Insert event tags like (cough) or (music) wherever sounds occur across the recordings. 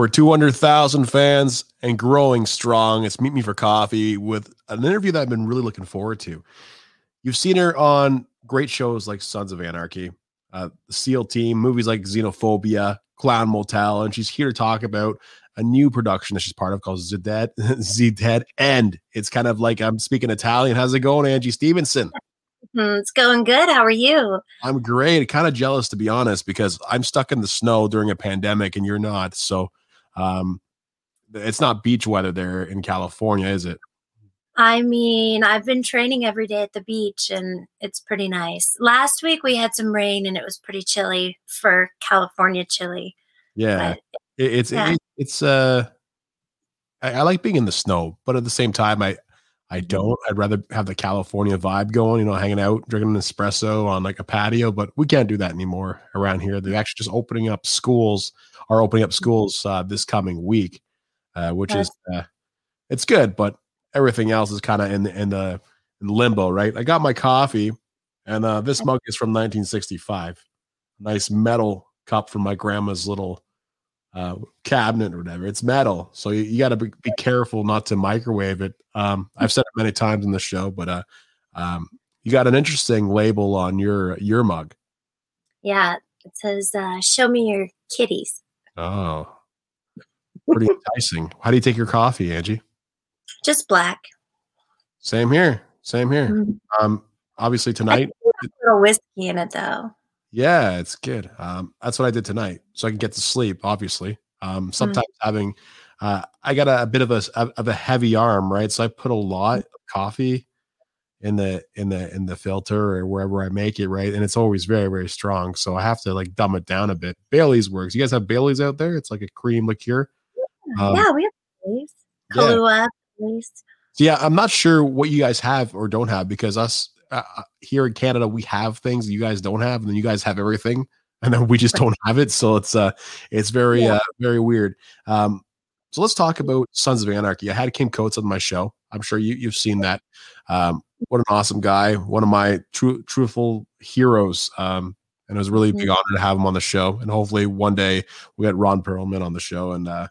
We're 200,000 fans and growing strong. It's Meet Me for Coffee with an interview that I've been really looking forward to. You've seen her on great shows like Sons of Anarchy, uh, the SEAL Team, movies like Xenophobia, Clown Motel, and she's here to talk about a new production that she's part of called Zdead, (laughs) Zdead End. It's kind of like I'm speaking Italian. How's it going, Angie Stevenson? Hmm, It's going good. How are you? I'm great. Kind of jealous to be honest, because I'm stuck in the snow during a pandemic and you're not. So um it's not beach weather there in California, is it? I mean, I've been training every day at the beach and it's pretty nice. Last week we had some rain and it was pretty chilly for California chilly. Yeah. But it's Yeah. it, it's uh I, I like being in the snow, but at the same time I I don't. I'd rather have the California vibe going, you know, hanging out, drinking an espresso on like a patio, but we can't do that anymore around here. They're actually just opening up schools, are opening up schools uh, this coming week, uh, which is uh, it's good, but everything else is kind of in the in the in limbo, right? I got my coffee, and uh, this mug is from 1965, nice metal cup from my grandma's little uh, cabinet or whatever. It's metal, so you, you got to be, be careful not to microwave it. Um, I've said it many times in the show, but uh, um, you got an interesting label on your your mug. yeah, it says, uh, show me your kitties. Oh, pretty enticing. How do you take your coffee, Angie? Just black. Same here. Same here. Mhm. Um, obviously tonight. a little whiskey in it though. Yeah, it's good. Um, that's what I did tonight, so I can get to sleep. Obviously, um, sometimes having, uh, I got a, a bit of a of a heavy arm, right? So I put a lot of coffee in the in the in the filter or wherever I make it, right? And it's always very very strong, so I have to like dumb it down a bit. Bailey's works. You guys have Bailey's out there? It's like a cream liqueur. Um, yeah, we have Bailey's. yeah. Bailey's. So yeah, I'm not sure what you guys have or don't have because us uh, uh, here in Canada we have things you guys don't have, and then you guys have everything, (laughs) and then we just don't have it. So it's uh, it's very Yeah. uh, very weird. Um, so let's talk about Sons of Anarchy. I had Kim Coates on my show. I'm sure you you've seen that. Um, what an awesome guy! One of my true truthful heroes. Um, and it was a really big Mhm. honor to have him on the show. And hopefully one day we get Ron Perlman on the show, and uh,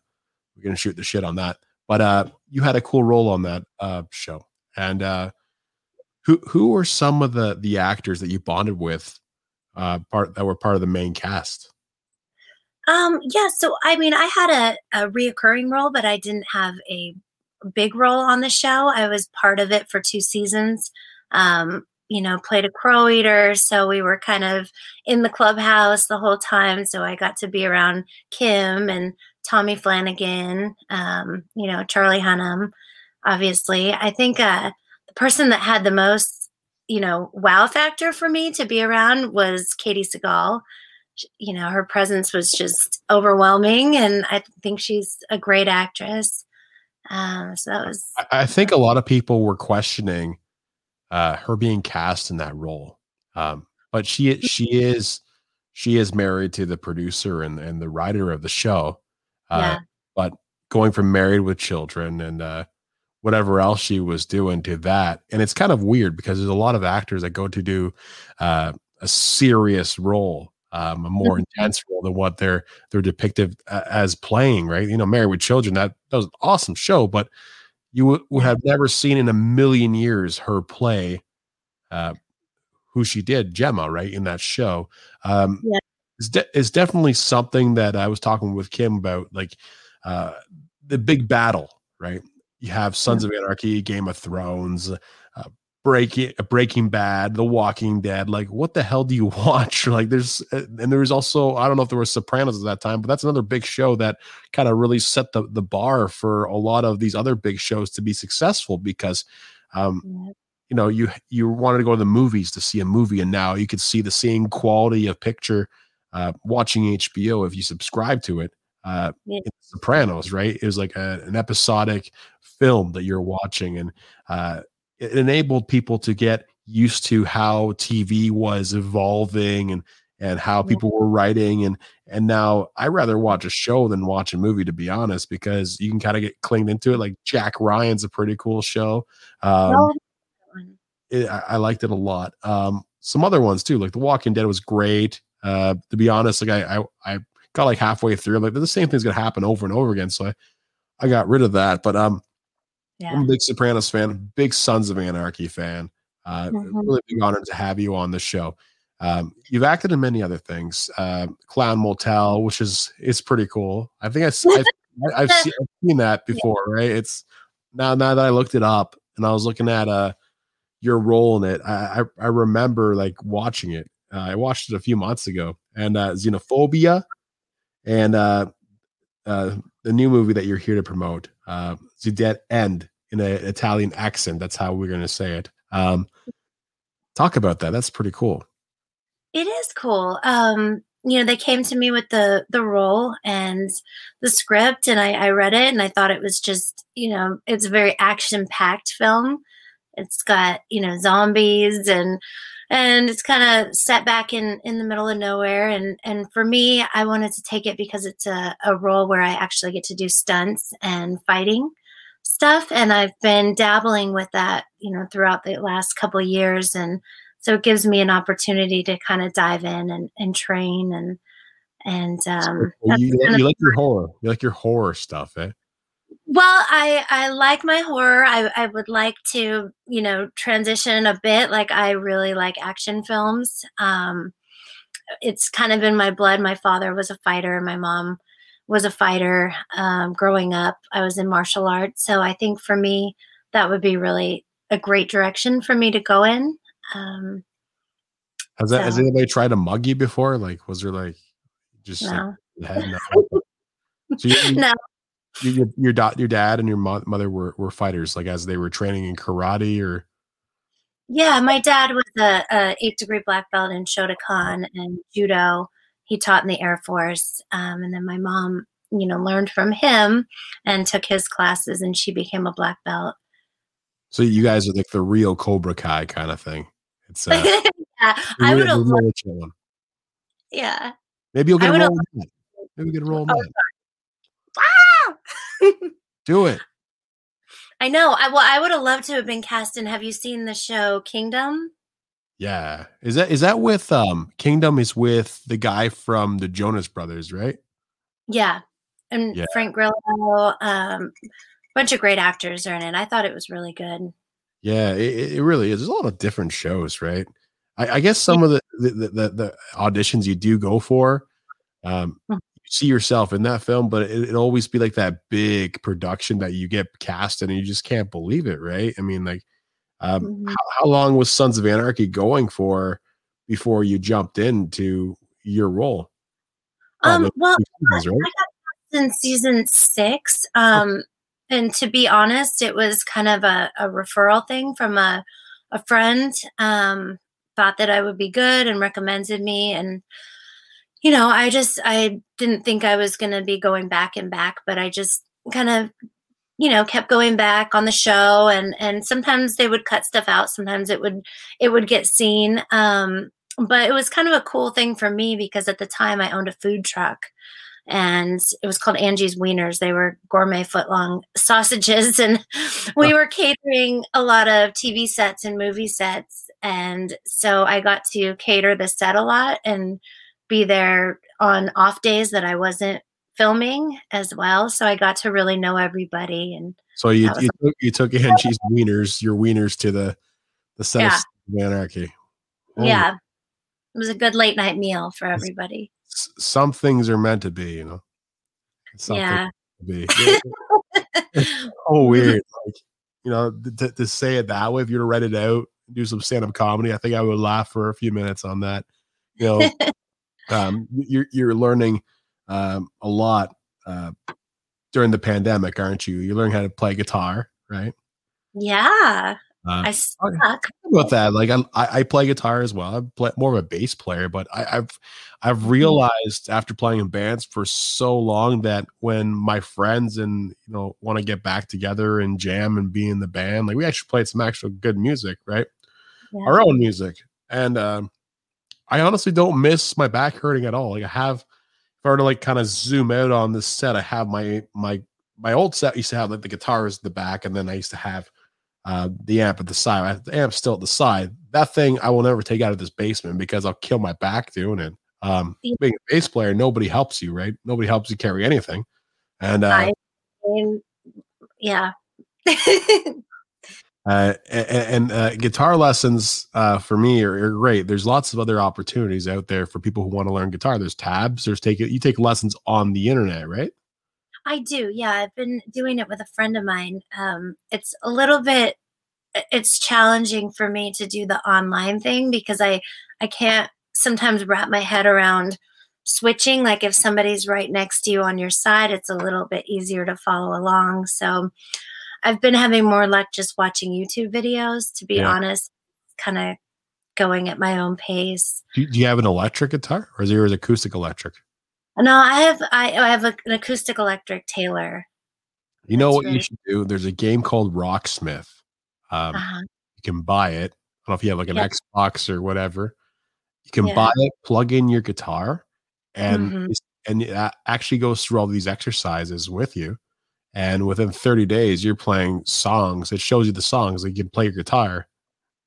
we're gonna shoot the shit on that. But uh, you had a cool role on that uh, show. And uh, who who were some of the the actors that you bonded with, uh, part that were part of the main cast? Um, yeah, so I mean, I had a, a reoccurring role, but I didn't have a big role on the show. I was part of it for two seasons. Um, you know, played a crow eater, so we were kind of in the clubhouse the whole time. So I got to be around Kim and Tommy Flanagan, um, you know, Charlie Hunnam, obviously. I think uh, person that had the most, you know, wow factor for me to be around was Katey Sagal. You know her presence was just overwhelming and i think she's a great actress. Um, so that was I, I think a lot of people were questioning uh, her being cast in that role, um, but she she is she is married to the producer and and the writer of the show. Uh, yeah. but going from married with children and uh, whatever else she was doing to that and it's kind of weird because there's a lot of actors that go to do uh, a serious role um, a more Mhm. intense role than what they're they're depicted as playing right you know married with children that, that was an awesome show but you would, would have never seen in a million years her play uh, who she did gemma right in that show um, Yeah. is, de- is definitely something that i was talking with kim about like uh, the big battle, right? You have Sons of Anarchy, Game of Thrones, uh, Breaking Breaking Bad, The Walking Dead. Like, what the hell do you (laughs) watch? Like, there's uh, and there was also I don't know if there was Sopranos at that time, but that's another big show that kind of really set the the bar for a lot of these other big shows to be successful because. Um, yeah. you know you you wanted to go to the movies to see a movie and now you could see the same quality of picture uh, watching hbo if you subscribe to it uh, Yeah. sopranos right it was like a, an episodic film that you're watching and uh, it enabled people to get used to how tv was evolving and and how Yeah. people were writing and and now i rather watch a show than watch a movie to be honest because you can kind of get clinged into it like jack ryan's a pretty cool show um, it, I, I liked it a lot. Um, some other ones too, like The Walking Dead was great. Uh, to be honest, like I, I, I got like halfway through. I'm like the same thing's gonna happen over and over again. So I, I got rid of that. But um, Yeah. I'm a big Sopranos fan, big Sons of Anarchy fan. Uh, Mhm. Really big honor to have you on the show. Um, you've acted in many other things, uh, Clown Motel, which is is pretty cool. I think I, I I've, seen, I've seen that (laughs) before, right? It's now now that I looked it up and I was looking at uh your role in it. I I, I remember like watching it. Uh, I watched it a few months ago, and uh, Xenophobia, and uh, uh, the new movie that you're here to promote, uh, Dead End, in an Italian accent. That's how we're going to say it. Um, talk about that. That's pretty cool. It is cool. Um, you know, they came to me with the the role and the script, and I, I read it, and I thought it was just, you know, it's a very action packed film. It's got you know zombies and and it's kind of set back in in the middle of nowhere. And and for me, I wanted to take it because it's a, a role where I actually get to do stunts and fighting stuff, and I've been dabbling with that, you know, throughout the last couple of years, and so it gives me an opportunity to kind of dive in and, and train and and um you, you like your horror. You like your horror stuff, eh? Well i i like my horror. I i would like to you know transition a bit. Like i really like action films. Um it's kind of in my blood. My father was a fighter. My mom was a fighter um, growing up. I was in martial arts. So i think for me that would be really a great direction for me to go in. Um Has that has anybody tried to mug you before? Like, was there like just no. head? No. (laughs) So you, no your your dad, your dad and your mo- mother were were fighters, like as they were training in karate or Yeah, my dad was a, a eighth degree black belt in Shotokan and judo. He taught in the Air Force, um, and then my mom, you know, learned from him and took his classes, and she became a black belt. so you guys are like the real Cobra Kai kind of thing. It's uh, (laughs) yeah, I would have. the real legit one. Yeah. Maybe you'll get a role. Maybe we get a role. in Oh! Do it. I know. I well, I would have loved to have been cast in. Have you seen the show Kingdom? Yeah. Is that is that with um Kingdom is with the guy from the Jonas Brothers, right? Yeah, and Yeah. Frank Grillo. Um, a bunch of great actors are in it. I thought it was really good. Yeah, it, it really is. There's a lot of different shows, right? I, I guess some of the the, the the auditions you do go for, um, Mhm. See yourself in that film, but it, it always be like that big production that you get cast in, and you just can't believe it, right? I mean, like, um, Mhm. how, how long was Sons of Anarchy going for before you jumped into your role? Um, Probably well, seasons, right? in season six. Um, and to be honest, it was kind of a, a referral thing from a, a friend. Um, thought that I would be good and recommended me. And, you know, I just, I didn't think I was going to be going back and back, but I just kind of, you know, kept going back on the show and, and sometimes they would cut stuff out. Sometimes it would, it would get seen. Um, but it was kind of a cool thing for me because at the time I owned a food truck and it was called Angie's Wieners. They were gourmet footlong (laughs) sausages, and (laughs) we were catering a lot of TV sets and movie sets. And so I got to cater the set a lot and be there on off days that I wasn't filming as well. So I got to really know everybody. And So you you took, you took Angie's wieners, your wieners to the the set Yeah. Of Anarchy. Oh, yeah, it was a good late night meal for everybody. s- some things are meant to be, you know. Some Yeah. be. (laughs) (laughs) oh, weird. Like, you know, to, to say it that way, if you were to write it out, do some stand up comedy, I think I would laugh for a few minutes on that. You know, (laughs) um, you're you're learning um, a lot uh, during the pandemic, aren't you? You're learning how to play guitar, right? yeah, Uh, I suck. about that. Like I, I play guitar as well. I'm play, more of a bass player, but I, I've I've Mm-hmm. realized after playing in bands for so long that when my friends and you know want to get back together and jam and be in the band, like we actually played some actual good music, right? Yeah. Our own music, and um, I honestly don't miss my back hurting at all. Like I have, if I were to like kind of zoom out on this set, I have my my my old set used to have like the guitars at the back, and then I used to have uh, the amp at the side. The amp's still at the side. That thing I will never take out of this basement because I'll kill my back doing it. Um, being a bass player, nobody helps you, right? Nobody helps you carry anything. And uh, I mean, yeah. (laughs) uh, and, and uh, guitar lessons uh, for me are, are, great. There's lots of other opportunities out there for people who want to learn guitar. There's tabs. There's take you take lessons on the internet, right? I do. Yeah, I've been doing it with a friend of mine. Um, it's a little bit. It's challenging for me to do the online thing because I I can't sometimes wrap my head around switching like if somebody's right next to you on your side it's a little bit easier to follow along so i've been having more luck just watching youtube videos to be yeah. honest kind of going at my own pace do, do, you have an electric guitar or is yours acoustic electric no i have i, I have a, an acoustic electric taylor you know That's what really- you should do there's a game called rocksmith um, uh-huh. you can buy it i don't know if you have like an yeah. xbox or whatever you can yeah. buy it plug in your guitar and mm-hmm. and it actually goes through all these exercises with you and within 30 days you're playing songs. It shows you the songs like you can play your guitar.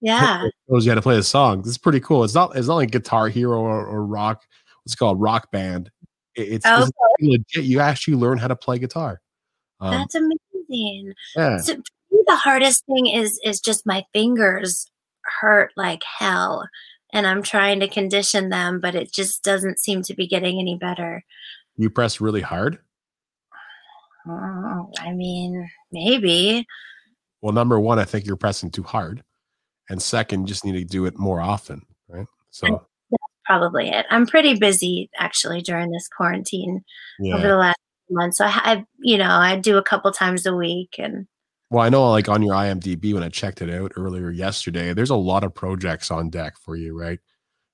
Yeah. it shows you how to play the songs. It's pretty cool. It's not it's not like guitar hero or, or rock what's called rock band. It's, okay. it's legit. You actually learn how to play guitar. Um, that's amazing. Yeah. so the hardest thing is is just my fingers hurt like hell and I'm trying to condition them, but it just doesn't seem to be getting any better. You press really hard? Oh, I mean, maybe. Well, number one, I think you're pressing too hard. And second, just need to do it more often, right? So that's probably it. I'm pretty busy actually during this quarantine yeah. over the last month. So I, I, you know, I do a couple times a week and well, I know like on your IMDb when I checked it out earlier yesterday, there's a lot of projects on deck for you, right?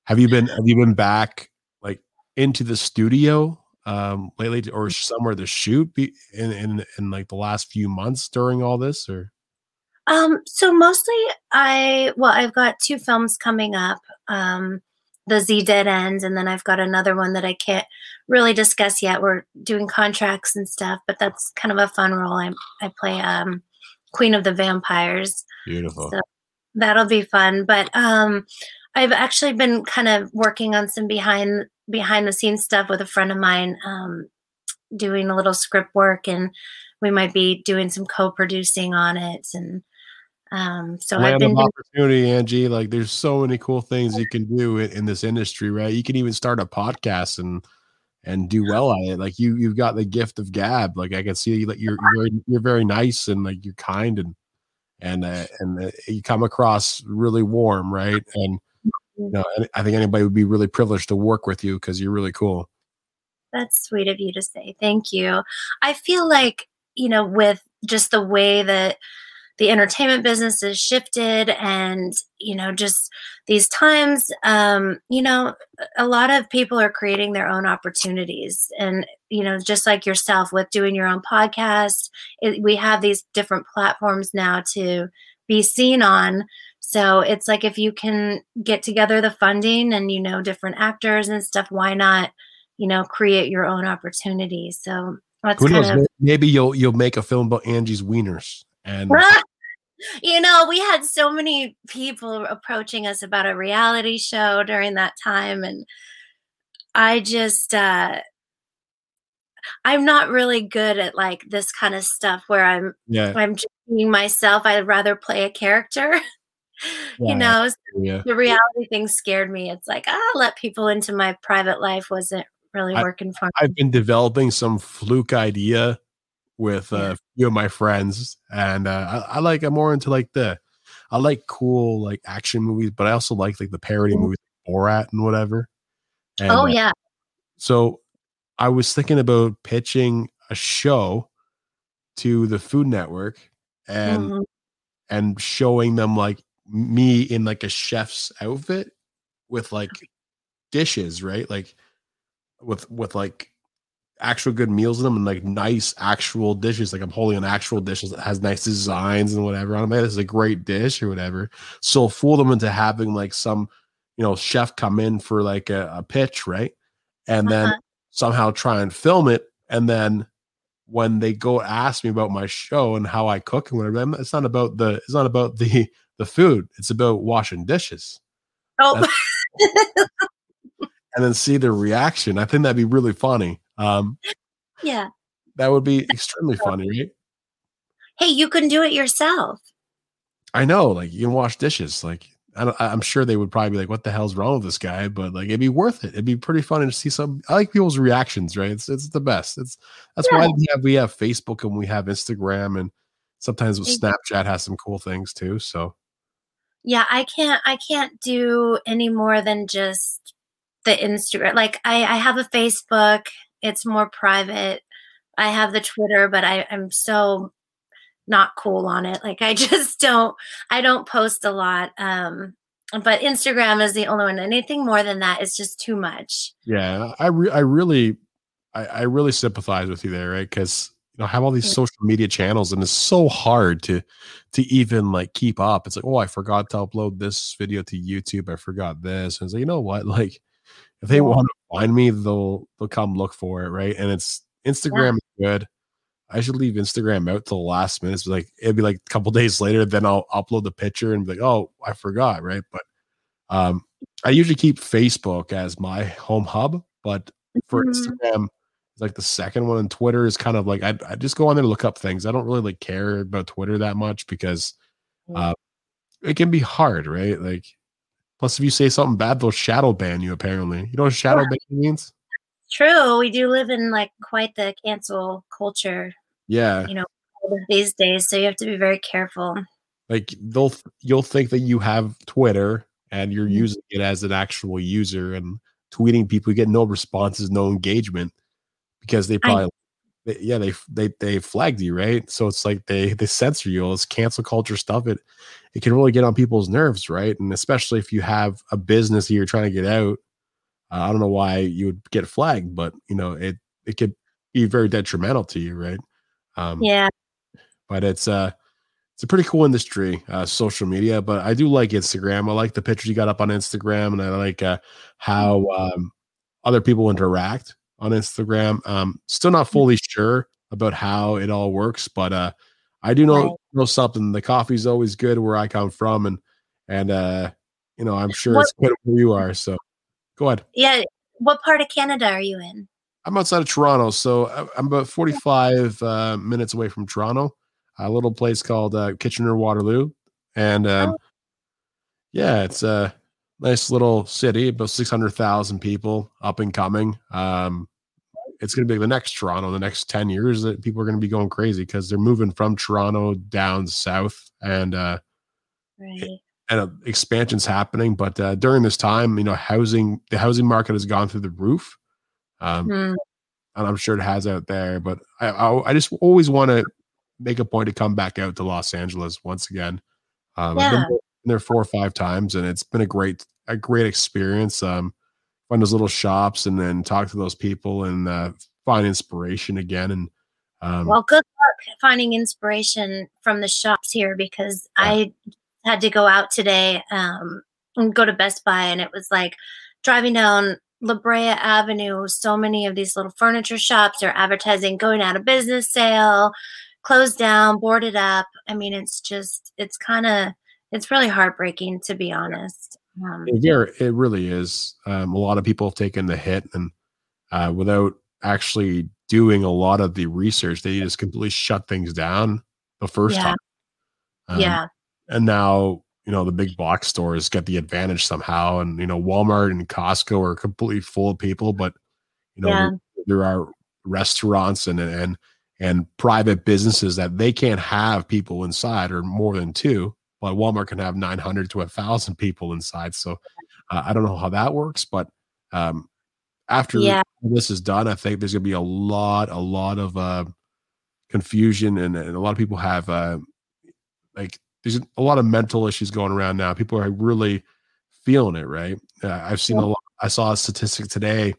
Have you been have you been back like into the studio um lately or somewhere to shoot be, in, in in like the last few months during all this or um so mostly I well I've got two films coming up um the Z Dead Ends and then I've got another one that I can't really discuss yet. We're doing contracts and stuff, but that's kind of a fun role. I I play um Queen of the Vampires. Beautiful. So that'll be fun. But um, I've actually been kind of working on some behind behind the scenes stuff with a friend of mine, um, doing a little script work, and we might be doing some co-producing on it. And um, so Land I've been opportunity, Angie. Like, there's so many cool things you can do in, in this industry, right? You can even start a podcast and and do well at it. Like you, you've got the gift of gab. Like I can see that you're you're you're very nice and like you're kind and and uh, and uh, you come across really warm, right? And you know, I think anybody would be really privileged to work with you because you're really cool. That's sweet of you to say. Thank you. I feel like you know, with just the way that the entertainment business has shifted and you know just these times um, you know a lot of people are creating their own opportunities and you know just like yourself with doing your own podcast it, we have these different platforms now to be seen on so it's like if you can get together the funding and you know different actors and stuff why not you know create your own opportunity so that's Who knows? Of, maybe you'll you'll make a film about angie's wieners and (laughs) you know, we had so many people approaching us about a reality show during that time. And I just, uh, I'm not really good at like this kind of stuff where I'm, yeah. I'm just being myself. I'd rather play a character. (laughs) (laughs) Yeah, you know, yeah. the reality thing scared me. It's like, ah, let people into my private life wasn't really working for me. I've been developing some fluke idea with yeah. a few of my friends, and uh, I, I, like I'm more into like the I like cool like action movies, but I also like like the parody mm-hmm. movies, like Borat and whatever. And, oh uh, yeah. Uh, so I was thinking about pitching a show to the Food Network and mm-hmm. and showing them like me in like a chef's outfit with like dishes, right? Like with with like actual good meals in them and like nice actual dishes. Like I'm holding an actual dish that has nice designs and whatever. on it. like, this is a great dish or whatever. So fool them into having like some, you know, chef come in for like a, a pitch, right? And uh-huh. then somehow try and film it. And then when they go ask me about my show and how I cook and whatever, it's not about the it's not about the the food. It's about washing dishes. Oh. and then see the reaction. I think that'd be really funny. Um, yeah, that would be extremely funny, right? Hey, you can do it yourself. I know, like you can wash dishes. Like I am sure they would probably be like, "What the hell's wrong with this guy?" But like, it'd be worth it. It'd be pretty funny to see some. I like people's reactions, right? It's it's the best. It's that's yeah. why we have we have Facebook and we have Instagram and sometimes with Snapchat has some cool things too. So yeah, I can't I can't do any more than just the Instagram. Like I I have a Facebook. It's more private. I have the Twitter, but I I'm so not cool on it. Like I (laughs) just don't I don't post a lot. Um but Instagram is the only one. Anything more than that is just too much. Yeah, I re- I really I, I really sympathize with you there, right? Because know have all these social media channels, and it's so hard to to even like keep up. It's like, oh, I forgot to upload this video to YouTube. I forgot this, and it's like, you know what? (laughs) Like, if they want to find me, they'll they'll come look for it, right? And it's Instagram yeah. is good. I should leave Instagram out till the last minute. It's like it'd be like a couple (laughs) days later, then I'll upload the picture and be like, oh, I forgot, right? But um, I usually keep Facebook as my home hub, but for mm-hmm. Instagram, it's like the second one, and Twitter is kind of like I, I just go on there to look up things. I don't really like care about Twitter that much because uh, it can be hard, right? Like, plus if you say something bad, they'll shadow ban you. Apparently, you know what shadow yeah. ban means? True. We do live in like quite the cancel culture. Yeah. You know, these days. So you have to be very careful. Like they'll you'll think that you have Twitter and you're mm-hmm. using it as an actual user and tweeting people, you get no responses, no engagement because they probably they, yeah, they they they flagged you, right? So it's like they they censor you. All this cancel culture stuff. It it can really get on people's nerves, right? And especially if you have a business you're trying to get out uh, I don't know why you would get flagged, but you know it it could be very detrimental to you, right? Um, yeah. But it's uh it's a pretty cool industry, uh, social media. But I do like Instagram. I like the pictures you got up on Instagram, and I like uh, how mm-hmm. um, other people interact on Instagram. Um, still not mm-hmm. fully sure about how it all works, but uh, I do know know something. The coffee's always good where I come from, and and uh, you know I'm sure what, it's good where you are. So Go ahead. Yeah. What part of Canada are you in? I'm outside of Toronto, so uh, I'm about 45 uh, minutes away from Toronto. A little place called uh, Kitchener Waterloo, and um, oh. yeah, it's a nice little city, about 600,000 people, up and coming. Um, it's going to be the next Toronto. The next 10 years, that people are going to be going crazy because they're moving from Toronto down south, and uh, right and uh, expansions happening. But uh, during this time, you know, housing the housing market has gone through the roof, um, mm. and I'm sure it has out there. But I I, I just always want to make a point to come back out to Los Angeles once again. Um, yeah. I've been there four or five times, and it's been a great a great experience. Um, find those little shops and then talk to those people and uh, find inspiration again. And um, well, good luck finding inspiration from the shops here because yeah. I had to go out today um, and go to Best Buy, and it was like driving down La Brea Avenue. So many of these little furniture shops are advertising going out of business sale, closed down, boarded up. I mean, it's just, it's kind of, it's really heartbreaking to be honest. Um, yeah, it really is. Um, a lot of people have taken the hit, and uh, without actually doing a lot of the research, they just completely shut things down the first yeah. time. Um, yeah and now you know the big box stores get the advantage somehow and you know walmart and costco are completely full of people but you know yeah. there, there, are restaurants and and and private businesses that they can't have people inside or more than two but walmart can have 900 to 1000 people inside so (laughs) uh, i don't know how that works but um after yeah. this is done i think there's going to be a lot a lot of uh confusion and, and a lot of people have uh like there's a lot of mental issues going around now. People are really feeling it, right? Uh, I've seen yeah. a lot. I saw a statistic today.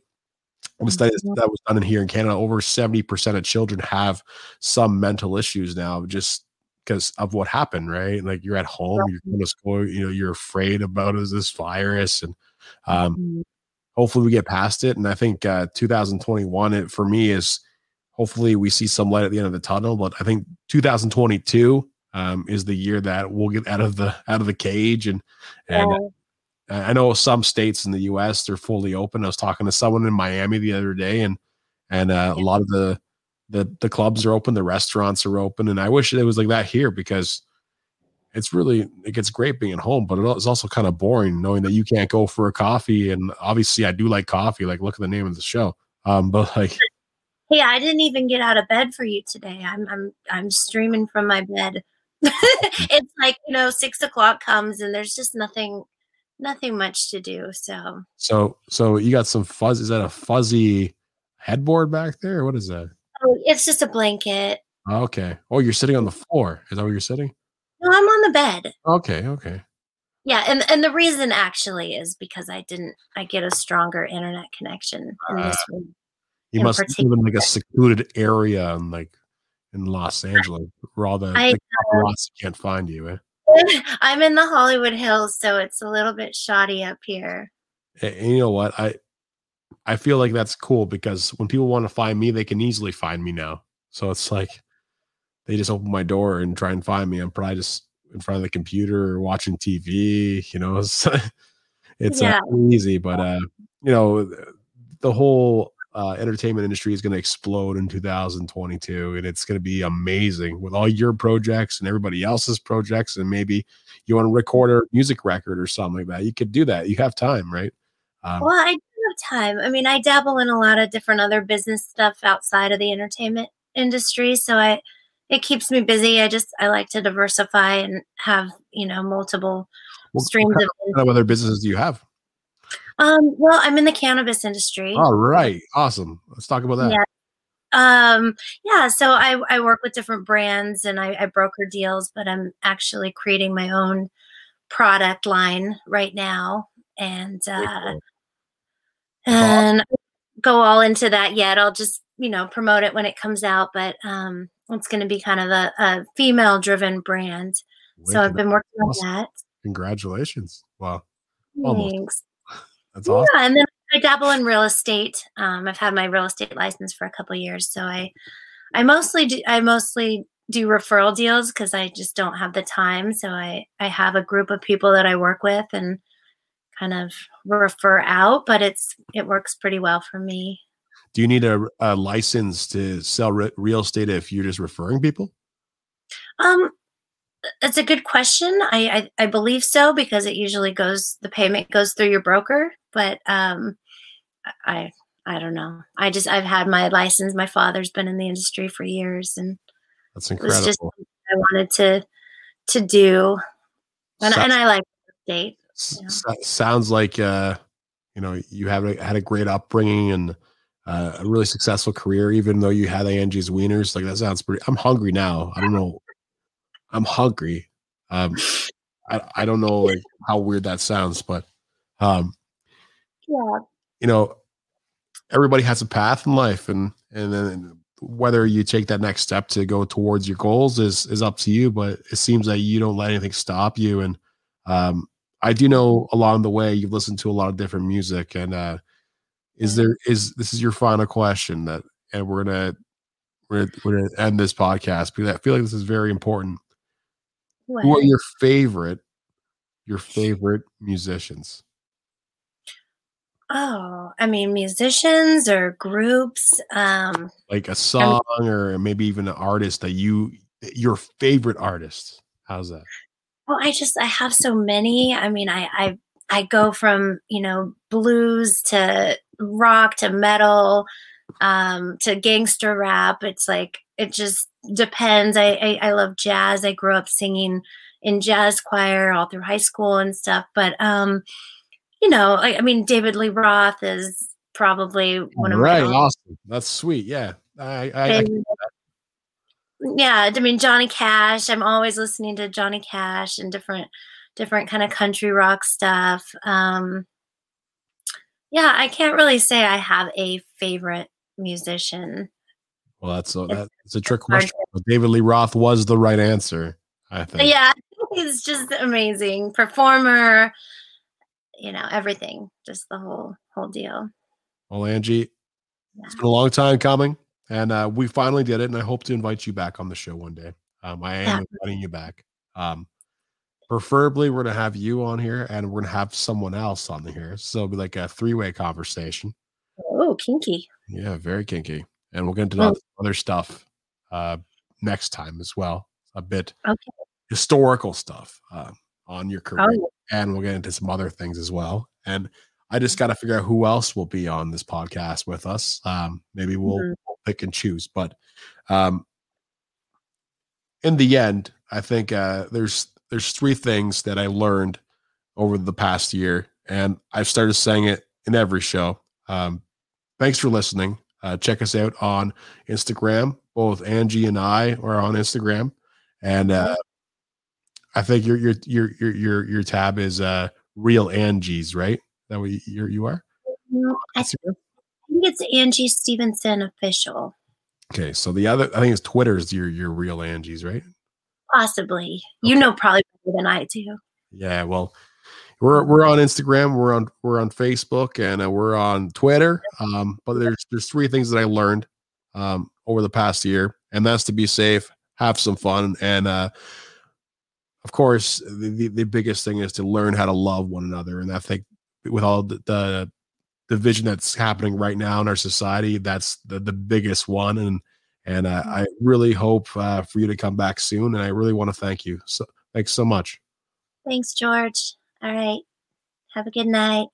The study mm-hmm. that was done in here in Canada, over 70% of children have some mental issues now, just because of what happened, right? Like you're at home, you're going to school, you know, you're afraid about is this virus, and um, mm-hmm. hopefully we get past it. And I think uh, 2021, it for me is hopefully we see some light at the end of the tunnel. But I think 2022 um, is the year that we'll get out of the out of the cage and and I know some states in the U.S. they're fully open. I was talking to someone in Miami the other day, and and uh, a lot of the the the clubs are open, the restaurants are open, and I wish it was like that here because it's really it gets great being at home, but it's also kind of boring knowing that you can't go for a coffee. And obviously, I do like coffee. Like, look at the name of the show. Um, but like, hey, I didn't even get out of bed for you today. I'm I'm I'm streaming from my bed. (laughs) it's like you know, six o'clock comes and there's just nothing, nothing much to do. So, so, so you got some fuzz. Is that a fuzzy headboard back there? What is that? Oh, it's just a blanket. Okay. Oh, you're sitting on the floor. Is that where you're sitting? No, I'm on the bed. Okay. Okay. Yeah, and and the reason actually is because I didn't I get a stronger internet connection in uh, this room. You must live in like a secluded area and like in Los Angeles where all the, I, paparazzi can't find you. Eh? (laughs) I'm in the Hollywood Hills, so it's a little bit shoddy up here. And you know what? I I feel like that's cool because when people want to find me, they can easily find me now. So it's like they just open my door and try and find me. I'm probably just in front of the computer or watching TV. You know, (laughs) it's, it's yeah. uh, easy, but uh, you know, the whole uh, entertainment industry is going to explode in 2022 and it's going to be amazing with all your projects and everybody else's projects and maybe you want to record a music record or something like that you could do that you have time right um, well i time i mean i dabble in a lot of different other business stuff outside of the entertainment industry so i it keeps me busy i just i like to diversify and have you know multiple well, streams what kind of, of other businesses do you have um, well, I'm in the cannabis industry. All right. Awesome. Let's talk about that. Yeah. Um, yeah, so I, I work with different brands and I, I broker deals, but I'm actually creating my own product line right now. And uh cool. And go all into that yet. I'll just, you know, promote it when it comes out, but um it's gonna be kind of a, a female driven brand. so I've been working awesome. on that. Congratulations. Wow. Thanks. That's awesome. Yeah, and then I dabble in real estate. Um, I've had my real estate license for a couple years, so I, I mostly do. I mostly do referral deals because I just don't have the time. So I I have a group of people that I work with and kind of refer out, but it's it works pretty well for me. Do you need a, a license to sell re- real estate if you're just referring people? Um, that's a good question. I, I, I believe so because it usually goes the payment goes through your broker, but um, I I don't know. I just I've had my license. My father's been in the industry for years, and that's incredible. It was just I wanted to to do, and, so, and I like state. Sounds like uh, you know you have a, had a great upbringing and uh, a really successful career, even though you had Angie's Wieners. Like that sounds pretty. I'm hungry now. I don't know I'm hungry. Um, I, I don't know like how weird that sounds, but um, yeah, you know, everybody has a path in life, and and then whether you take that next step to go towards your goals is is up to you. But it seems that you don't let anything stop you, and um, I do know along the way you've listened to a lot of different music, and uh, is there is this is your final question that, and we're gonna we're, we're gonna end this podcast because I feel like this is very important what? Who are your favorite your favorite musicians? Oh, I mean musicians or groups. Um like a song I mean, or maybe even an artist that you your favorite artist. How's that? Well, I just I have so many. I mean, I I I go from, you know, blues to rock to metal um to gangster rap. It's like it just depends. I, I, I love jazz. I grew up singing in jazz choir all through high school and stuff. But um, you know, I, I mean, David Lee Roth is probably one of right. My awesome. That's sweet. Yeah. I, I, I yeah. I mean, Johnny Cash. I'm always listening to Johnny Cash and different different kind of country rock stuff. Um, yeah, I can't really say I have a favorite musician. Well, that's a, that's a trick question. David Lee Roth was the right answer, I think. Yeah, (laughs) he's just amazing performer. You know, everything, just the whole whole deal. Well, Angie, yeah. it's been a long time coming, and uh, we finally did it. And I hope to invite you back on the show one day. Um, I am inviting you back. Um, preferably we're gonna have you on here and we're gonna have someone else on here. So it'll be like a three-way conversation. Oh, kinky. Yeah, very kinky. And we'll get into Oh. other stuff uh next time as well. A bit Okay. historical stuff uh, on your career. Oh, and we'll get into some other things as well. And I just got to figure out who else will be on this podcast with us. Um, maybe we'll, Mhm. Pick and choose, but um, in the end, I think uh, there's there's three things that I learned over the past year, and I've started saying it in every show. Um, thanks for listening. Uh, check us out on Instagram. Both Angie and I are on Instagram, and uh, I think your your your your your your tab is uh, real Angie's, right? That way you you are. I Instagram? Think it's Angie Stevenson official. Okay, so the other I think it's Twitter's your your real Angie's, right? Possibly. You know probably better than I do. Yeah, well, we're we're on Instagram, we're on we're on Facebook, and uh, we're on Twitter. Um, but there's there's three things that I learned um, over the past year, and that's to be safe, have some fun, and uh, of course, the, the the biggest thing is to learn how to love one another. And I think with all the, the division that's happening right now in our society, that's the the biggest one. And and uh, I really hope uh, for you to come back soon. And I really want to thank you. So thanks so much. Thanks, George. All right. Have a good night.